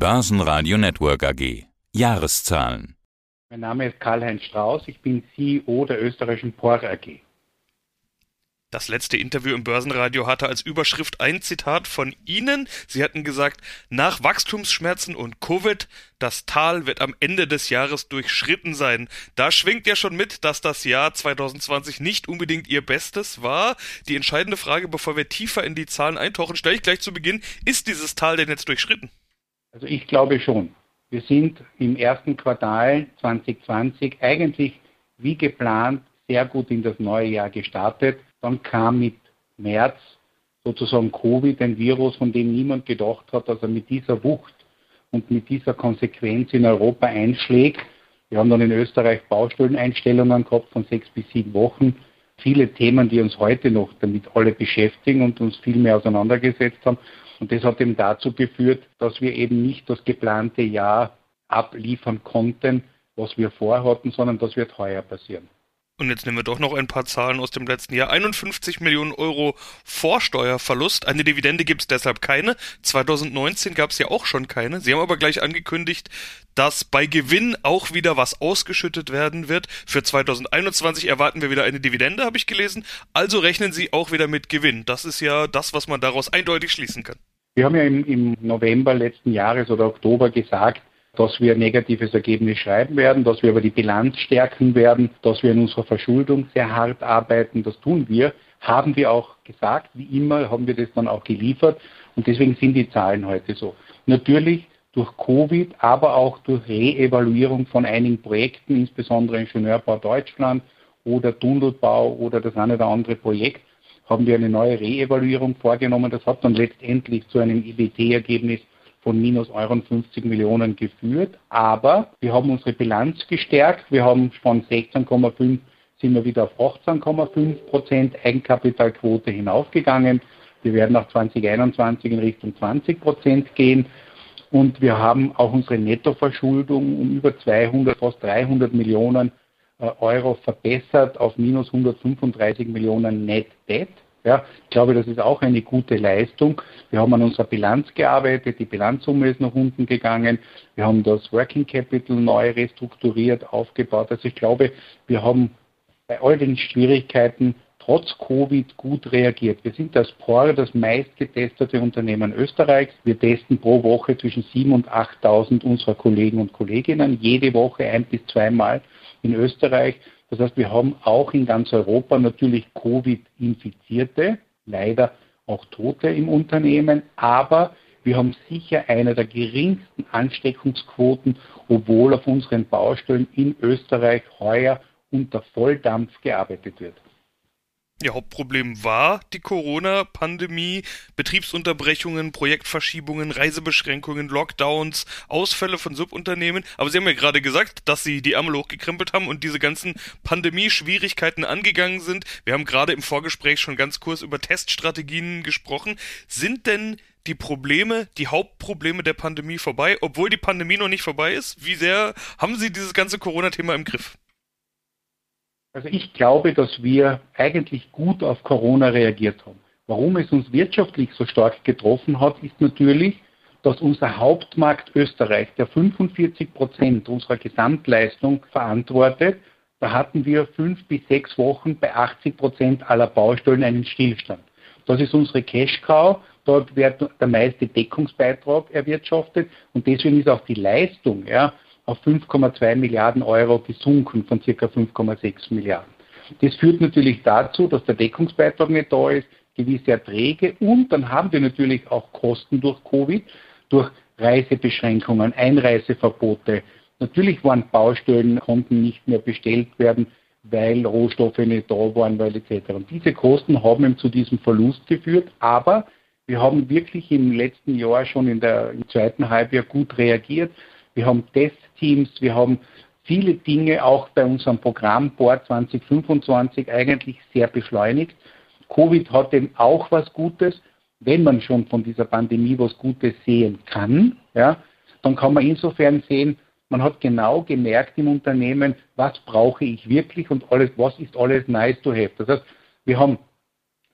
Börsenradio Network AG. Jahreszahlen. Mein Name ist Karl-Heinz Strauß, ich bin CEO der österreichischen POR AG. Das letzte Interview im Börsenradio hatte als Überschrift ein Zitat von Ihnen. Sie hatten gesagt, nach Wachstumsschmerzen und Covid, das Tal wird am Ende des Jahres durchschritten sein. Da schwingt ja schon mit, dass das Jahr 2020 nicht unbedingt Ihr Bestes war. Die entscheidende Frage, bevor wir tiefer in die Zahlen eintauchen, stelle ich gleich zu Beginn. Ist dieses Tal denn jetzt durchschritten? Also ich glaube schon. Wir sind im ersten Quartal 2020 eigentlich wie geplant sehr gut in das neue Jahr gestartet. Dann kam mit März sozusagen Covid, ein Virus, von dem niemand gedacht hat, dass er mit dieser Wucht und mit dieser Konsequenz in Europa einschlägt. Wir haben dann in Österreich Baustelleneinstellungen gehabt von sechs bis sieben Wochen. Viele Themen, die uns heute noch damit alle beschäftigen und uns viel mehr auseinandergesetzt haben. Und das hat eben dazu geführt, dass wir eben nicht das geplante Jahr abliefern konnten, was wir vorhatten, sondern das wird heuer passieren. Und jetzt nehmen wir doch noch ein paar Zahlen aus dem letzten Jahr. 51 Millionen Euro Vorsteuerverlust. Eine Dividende gibt es deshalb keine. 2019 gab es ja auch schon keine. Sie haben aber gleich angekündigt, dass bei Gewinn auch wieder was ausgeschüttet werden wird. Für 2021 erwarten wir wieder eine Dividende, habe ich gelesen. Also rechnen Sie auch wieder mit Gewinn. Das ist ja das, was man daraus eindeutig schließen kann. Wir haben ja im, im November letzten Jahres oder Oktober gesagt, dass wir ein negatives Ergebnis schreiben werden, dass wir aber die Bilanz stärken werden, dass wir in unserer Verschuldung sehr hart arbeiten. Das tun wir. Haben wir auch gesagt, wie immer haben wir das dann auch geliefert und deswegen sind die Zahlen heute so. Natürlich durch Covid, aber auch durch Reevaluierung von einigen Projekten, insbesondere Ingenieurbau Deutschland oder Tunnelbau oder das eine oder andere Projekt, haben wir eine neue Reevaluierung vorgenommen. Das hat dann letztendlich zu einem EBT-Ergebnis von minus 50 Millionen geführt. Aber wir haben unsere Bilanz gestärkt. Wir haben von 16,5 sind wir wieder auf 18,5 Prozent Eigenkapitalquote hinaufgegangen. Wir werden auch 2021 in Richtung 20 Prozent gehen. Und wir haben auch unsere Nettoverschuldung um über 200, fast 300 Millionen äh, Euro verbessert auf minus 135 Millionen Net Debt. Ja, ich glaube, das ist auch eine gute Leistung. Wir haben an unserer Bilanz gearbeitet, die Bilanzsumme ist nach unten gegangen. Wir haben das Working Capital neu restrukturiert, aufgebaut. Also ich glaube, wir haben bei all den Schwierigkeiten trotz Covid gut reagiert. Wir sind das POR das meistgetestete Unternehmen Österreichs. Wir testen pro Woche zwischen 7.000 und 8.000 unserer Kollegen und Kolleginnen, jede Woche ein bis zweimal in Österreich. Das heißt, wir haben auch in ganz Europa natürlich Covid-Infizierte, leider auch Tote im Unternehmen, aber wir haben sicher eine der geringsten Ansteckungsquoten, obwohl auf unseren Baustellen in Österreich heuer unter Volldampf gearbeitet wird. Ihr Hauptproblem war die Corona-Pandemie, Betriebsunterbrechungen, Projektverschiebungen, Reisebeschränkungen, Lockdowns, Ausfälle von Subunternehmen. Aber Sie haben ja gerade gesagt, dass Sie die Ärmel hochgekrempelt haben und diese ganzen Pandemie-Schwierigkeiten angegangen sind. Wir haben gerade im Vorgespräch schon ganz kurz über Teststrategien gesprochen. Sind denn die Probleme, die Hauptprobleme der Pandemie vorbei, obwohl die Pandemie noch nicht vorbei ist? Wie sehr haben Sie dieses ganze Corona-Thema im Griff? Also ich glaube, dass wir eigentlich gut auf Corona reagiert haben. Warum es uns wirtschaftlich so stark getroffen hat, ist natürlich, dass unser Hauptmarkt Österreich, der 45 Prozent unserer Gesamtleistung verantwortet, da hatten wir fünf bis sechs Wochen bei 80 Prozent aller Baustellen einen Stillstand. Das ist unsere Cash Cow. Dort wird der meiste Deckungsbeitrag erwirtschaftet und deswegen ist auch die Leistung ja, auf 5,2 Milliarden Euro gesunken von ca. 5,6 Milliarden. Das führt natürlich dazu, dass der Deckungsbeitrag nicht da ist, gewisse Erträge und dann haben wir natürlich auch Kosten durch Covid, durch Reisebeschränkungen, Einreiseverbote. Natürlich waren Baustellen, konnten nicht mehr bestellt werden, weil Rohstoffe nicht da waren, weil etc. Und diese Kosten haben eben zu diesem Verlust geführt, aber wir haben wirklich im letzten Jahr schon in der, im zweiten Halbjahr gut reagiert. Wir haben Testteams, wir haben viele Dinge auch bei unserem Programm Board 2025 eigentlich sehr beschleunigt. Covid hat eben auch was Gutes. Wenn man schon von dieser Pandemie was Gutes sehen kann, ja, dann kann man insofern sehen, man hat genau gemerkt im Unternehmen, was brauche ich wirklich und alles, was ist alles nice to have. Das heißt, wir haben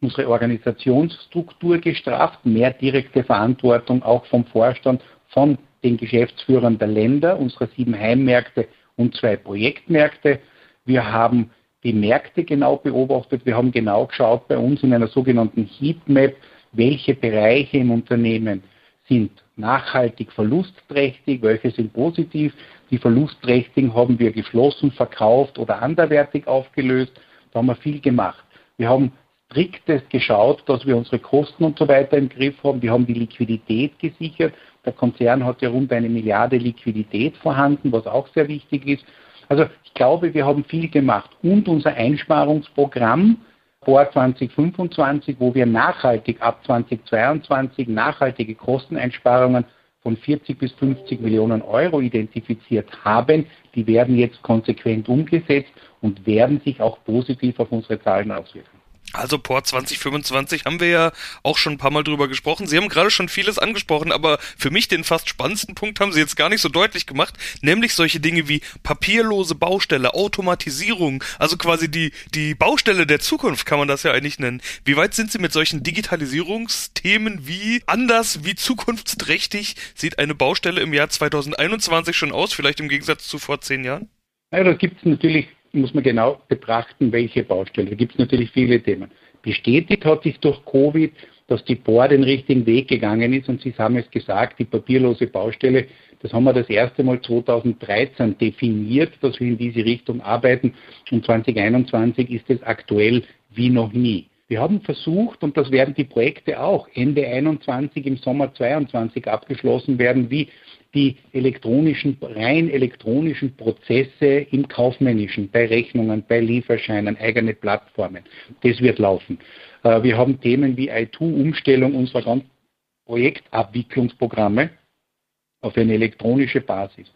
unsere Organisationsstruktur gestraft, mehr direkte Verantwortung auch vom Vorstand von den Geschäftsführern der Länder, unserer sieben Heimmärkte und zwei Projektmärkte. Wir haben die Märkte genau beobachtet. Wir haben genau geschaut bei uns in einer sogenannten Heatmap, welche Bereiche im Unternehmen sind nachhaltig verlustträchtig, welche sind positiv. Die verlustträchtigen haben wir geschlossen, verkauft oder anderwertig aufgelöst. Da haben wir viel gemacht. Wir haben striktes geschaut, dass wir unsere Kosten und so weiter im Griff haben. Wir haben die Liquidität gesichert. Der Konzern hat ja rund eine Milliarde Liquidität vorhanden, was auch sehr wichtig ist. Also ich glaube, wir haben viel gemacht. Und unser Einsparungsprogramm vor 2025, wo wir nachhaltig ab 2022 nachhaltige Kosteneinsparungen von 40 bis 50 Millionen Euro identifiziert haben, die werden jetzt konsequent umgesetzt und werden sich auch positiv auf unsere Zahlen auswirken. Also Port 2025 haben wir ja auch schon ein paar Mal drüber gesprochen. Sie haben gerade schon vieles angesprochen, aber für mich den fast spannendsten Punkt haben Sie jetzt gar nicht so deutlich gemacht, nämlich solche Dinge wie papierlose Baustelle, Automatisierung, also quasi die, die Baustelle der Zukunft kann man das ja eigentlich nennen. Wie weit sind Sie mit solchen Digitalisierungsthemen? Wie anders, wie zukunftsträchtig sieht eine Baustelle im Jahr 2021 schon aus, vielleicht im Gegensatz zu vor zehn Jahren? Ja, da gibt es natürlich muss man genau betrachten, welche Baustelle. Da gibt es natürlich viele Themen. Bestätigt hat sich durch Covid, dass die Bohr den richtigen Weg gegangen ist und Sie haben es gesagt, die papierlose Baustelle, das haben wir das erste Mal 2013 definiert, dass wir in diese Richtung arbeiten und 2021 ist es aktuell wie noch nie. Wir haben versucht, und das werden die Projekte auch Ende 21 im Sommer 22 abgeschlossen werden, wie die elektronischen, rein elektronischen Prozesse im Kaufmännischen, bei Rechnungen, bei Lieferscheinen, eigene Plattformen. Das wird laufen. Äh, wir haben Themen wie IT-Umstellung unserer ganzen Projektabwicklungsprogramme auf eine elektronische Basis.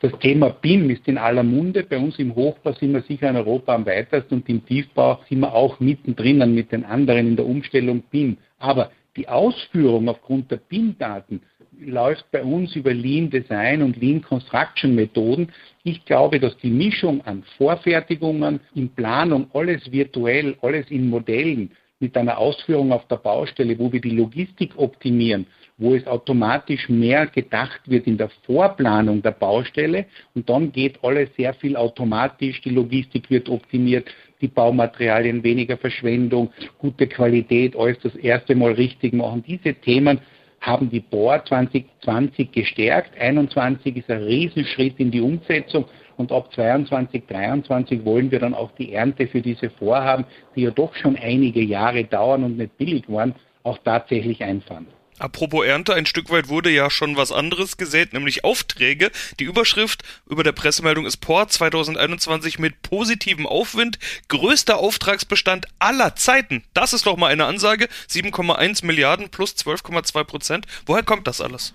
Das Thema BIM ist in aller Munde. Bei uns im Hochbau sind wir sicher in Europa am weitesten und im Tiefbau sind wir auch mittendrin mit den anderen in der Umstellung BIM. Aber die Ausführung aufgrund der BIM-Daten läuft bei uns über Lean Design und Lean Construction Methoden. Ich glaube, dass die Mischung an Vorfertigungen, in Planung, alles virtuell, alles in Modellen, mit einer Ausführung auf der Baustelle, wo wir die Logistik optimieren, wo es automatisch mehr gedacht wird in der Vorplanung der Baustelle und dann geht alles sehr viel automatisch, die Logistik wird optimiert, die Baumaterialien, weniger Verschwendung, gute Qualität, alles das erste Mal richtig machen. Diese Themen haben die Bohr 2020 gestärkt. 21 ist ein Riesenschritt in die Umsetzung und ab 22, 23 wollen wir dann auch die Ernte für diese Vorhaben, die ja doch schon einige Jahre dauern und nicht billig waren, auch tatsächlich einfahren. Apropos Ernte, ein Stück weit wurde ja schon was anderes gesät, nämlich Aufträge. Die Überschrift über der Pressemeldung ist Port 2021 mit positivem Aufwind. Größter Auftragsbestand aller Zeiten. Das ist doch mal eine Ansage. 7,1 Milliarden plus 12,2 Prozent. Woher kommt das alles?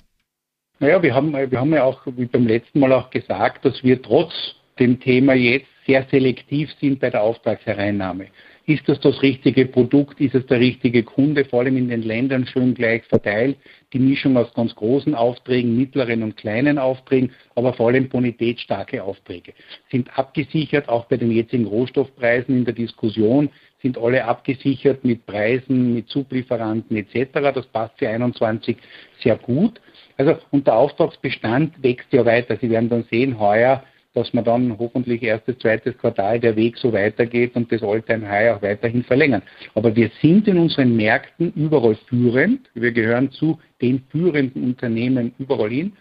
Naja, wir haben, wir haben ja auch, wie beim letzten Mal auch gesagt, dass wir trotz dem Thema jetzt sehr selektiv sind bei der Auftragshereinnahme. Ist das das richtige Produkt? Ist es der richtige Kunde? Vor allem in den Ländern schön gleich verteilt. Die Mischung aus ganz großen Aufträgen, mittleren und kleinen Aufträgen, aber vor allem bonitätsstarke Aufträge. Sind abgesichert, auch bei den jetzigen Rohstoffpreisen in der Diskussion, sind alle abgesichert mit Preisen, mit Sublieferanten etc. Das passt für 21 sehr gut. Also, und der Auftragsbestand wächst ja weiter. Sie werden dann sehen, heuer dass man dann hoffentlich erstes, zweites Quartal der Weg so weitergeht und das All-Time-High auch weiterhin verlängern. Aber wir sind in unseren Märkten überall führend. Wir gehören zu den führenden Unternehmen überall hin.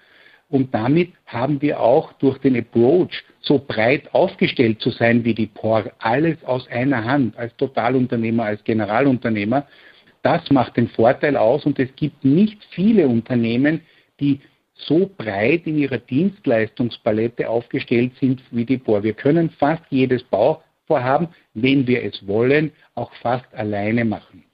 Und damit haben wir auch durch den Approach, so breit aufgestellt zu sein wie die POR, alles aus einer Hand, als Totalunternehmer, als Generalunternehmer, das macht den Vorteil aus und es gibt nicht viele Unternehmen, die so breit in ihrer Dienstleistungspalette aufgestellt sind wie die Bohr. Wir können fast jedes Bauvorhaben, wenn wir es wollen, auch fast alleine machen.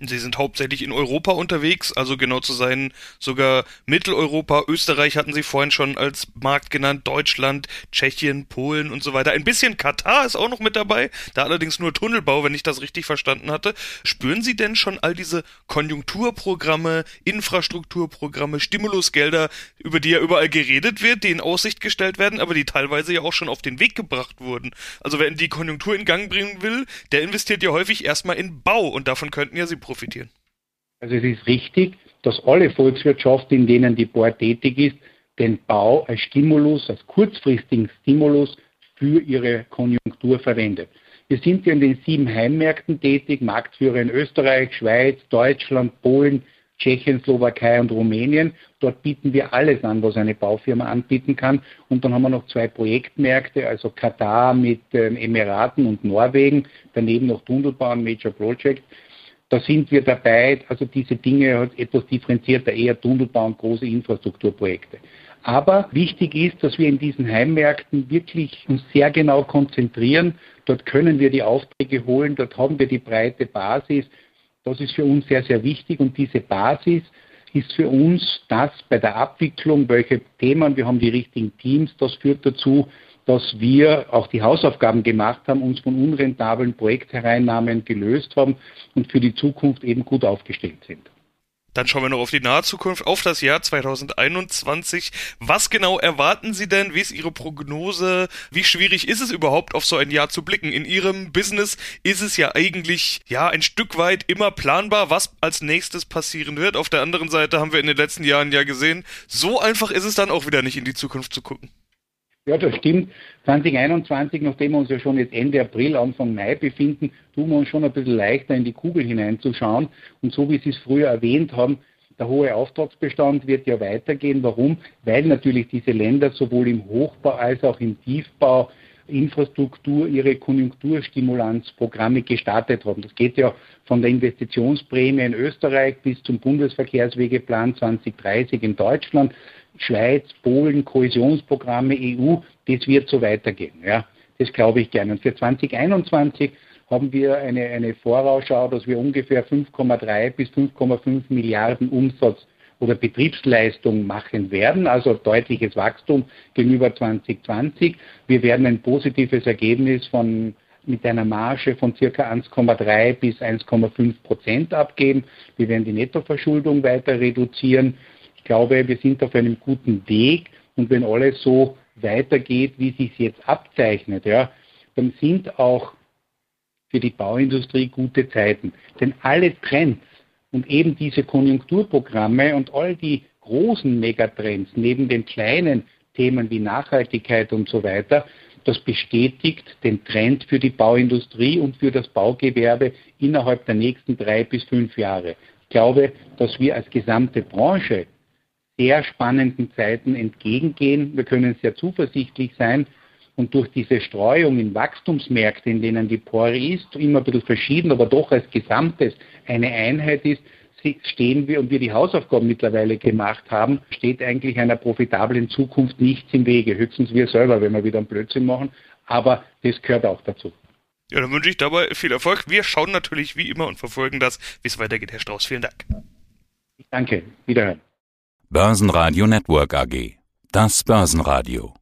Sie sind hauptsächlich in Europa unterwegs, also genau zu sein, sogar Mitteleuropa, Österreich hatten Sie vorhin schon als Markt genannt, Deutschland, Tschechien, Polen und so weiter. Ein bisschen Katar ist auch noch mit dabei, da allerdings nur Tunnelbau, wenn ich das richtig verstanden hatte. Spüren Sie denn schon all diese Konjunkturprogramme, Infrastrukturprogramme, Stimulusgelder, über die ja überall geredet wird, die in Aussicht gestellt werden, aber die teilweise ja auch schon auf den Weg gebracht wurden? Also wer die Konjunktur in Gang bringen will, der investiert ja häufig erstmal in Bau und davon könnten ja Sie profitieren. Also es ist richtig, dass alle Volkswirtschaft, in denen die Bohr tätig ist, den Bau als Stimulus, als kurzfristigen Stimulus für ihre Konjunktur verwendet. Wir sind ja in den sieben Heimmärkten tätig, Marktführer in Österreich, Schweiz, Deutschland, Polen, Tschechien, Slowakei und Rumänien. Dort bieten wir alles an, was eine Baufirma anbieten kann. Und dann haben wir noch zwei Projektmärkte, also Katar mit den Emiraten und Norwegen, daneben noch Tunnelbau und Major Project. Da sind wir dabei, also diese Dinge etwas differenzierter, eher Tunnelbau und große Infrastrukturprojekte. Aber wichtig ist, dass wir in diesen Heimmärkten wirklich uns sehr genau konzentrieren. Dort können wir die Aufträge holen, dort haben wir die breite Basis. Das ist für uns sehr, sehr wichtig und diese Basis ist für uns das bei der Abwicklung, welche Themen, wir haben die richtigen Teams, das führt dazu, dass wir auch die Hausaufgaben gemacht haben, uns von unrentablen Projekthereinnahmen gelöst haben und für die Zukunft eben gut aufgestellt sind. Dann schauen wir noch auf die nahe Zukunft, auf das Jahr 2021. Was genau erwarten Sie denn? Wie ist Ihre Prognose? Wie schwierig ist es überhaupt, auf so ein Jahr zu blicken? In Ihrem Business ist es ja eigentlich, ja, ein Stück weit immer planbar, was als nächstes passieren wird. Auf der anderen Seite haben wir in den letzten Jahren ja gesehen, so einfach ist es dann auch wieder nicht in die Zukunft zu gucken. Ja, das stimmt. 2021, nachdem wir uns ja schon jetzt Ende April, Anfang Mai befinden, tun wir uns schon ein bisschen leichter in die Kugel hineinzuschauen. Und so wie Sie es früher erwähnt haben, der hohe Auftragsbestand wird ja weitergehen. Warum? Weil natürlich diese Länder sowohl im Hochbau als auch im Tiefbau Infrastruktur ihre Konjunkturstimulanzprogramme gestartet haben. Das geht ja von der Investitionsprämie in Österreich bis zum Bundesverkehrswegeplan 2030 in Deutschland. Schweiz, Polen, Kohäsionsprogramme, EU, das wird so weitergehen. Ja, das glaube ich gerne. Und für 2021 haben wir eine, eine Vorausschau, dass wir ungefähr 5,3 bis 5,5 Milliarden Umsatz oder Betriebsleistung machen werden, also deutliches Wachstum gegenüber 2020. Wir werden ein positives Ergebnis von mit einer Marge von circa 1,3 bis 1,5 Prozent abgeben. Wir werden die Nettoverschuldung weiter reduzieren ich glaube, wir sind auf einem guten Weg und wenn alles so weitergeht, wie sich jetzt abzeichnet, ja, dann sind auch für die Bauindustrie gute Zeiten. Denn alle Trends und eben diese Konjunkturprogramme und all die großen Megatrends neben den kleinen Themen wie Nachhaltigkeit und so weiter, das bestätigt den Trend für die Bauindustrie und für das Baugewerbe innerhalb der nächsten drei bis fünf Jahre. Ich glaube, dass wir als gesamte Branche sehr spannenden Zeiten entgegengehen. Wir können sehr zuversichtlich sein. Und durch diese Streuung in Wachstumsmärkte, in denen die Pore ist, immer ein bisschen verschieden, aber doch als Gesamtes eine Einheit ist, stehen wir und wir die Hausaufgaben mittlerweile gemacht haben, steht eigentlich einer profitablen Zukunft nichts im Wege. Höchstens wir selber, wenn wir wieder einen Blödsinn machen. Aber das gehört auch dazu. Ja, dann wünsche ich dabei viel Erfolg. Wir schauen natürlich wie immer und verfolgen das, wie es weitergeht, Herr Strauß. Vielen Dank. Danke. Wiederhören. Börsenradio Network AG. Das Börsenradio.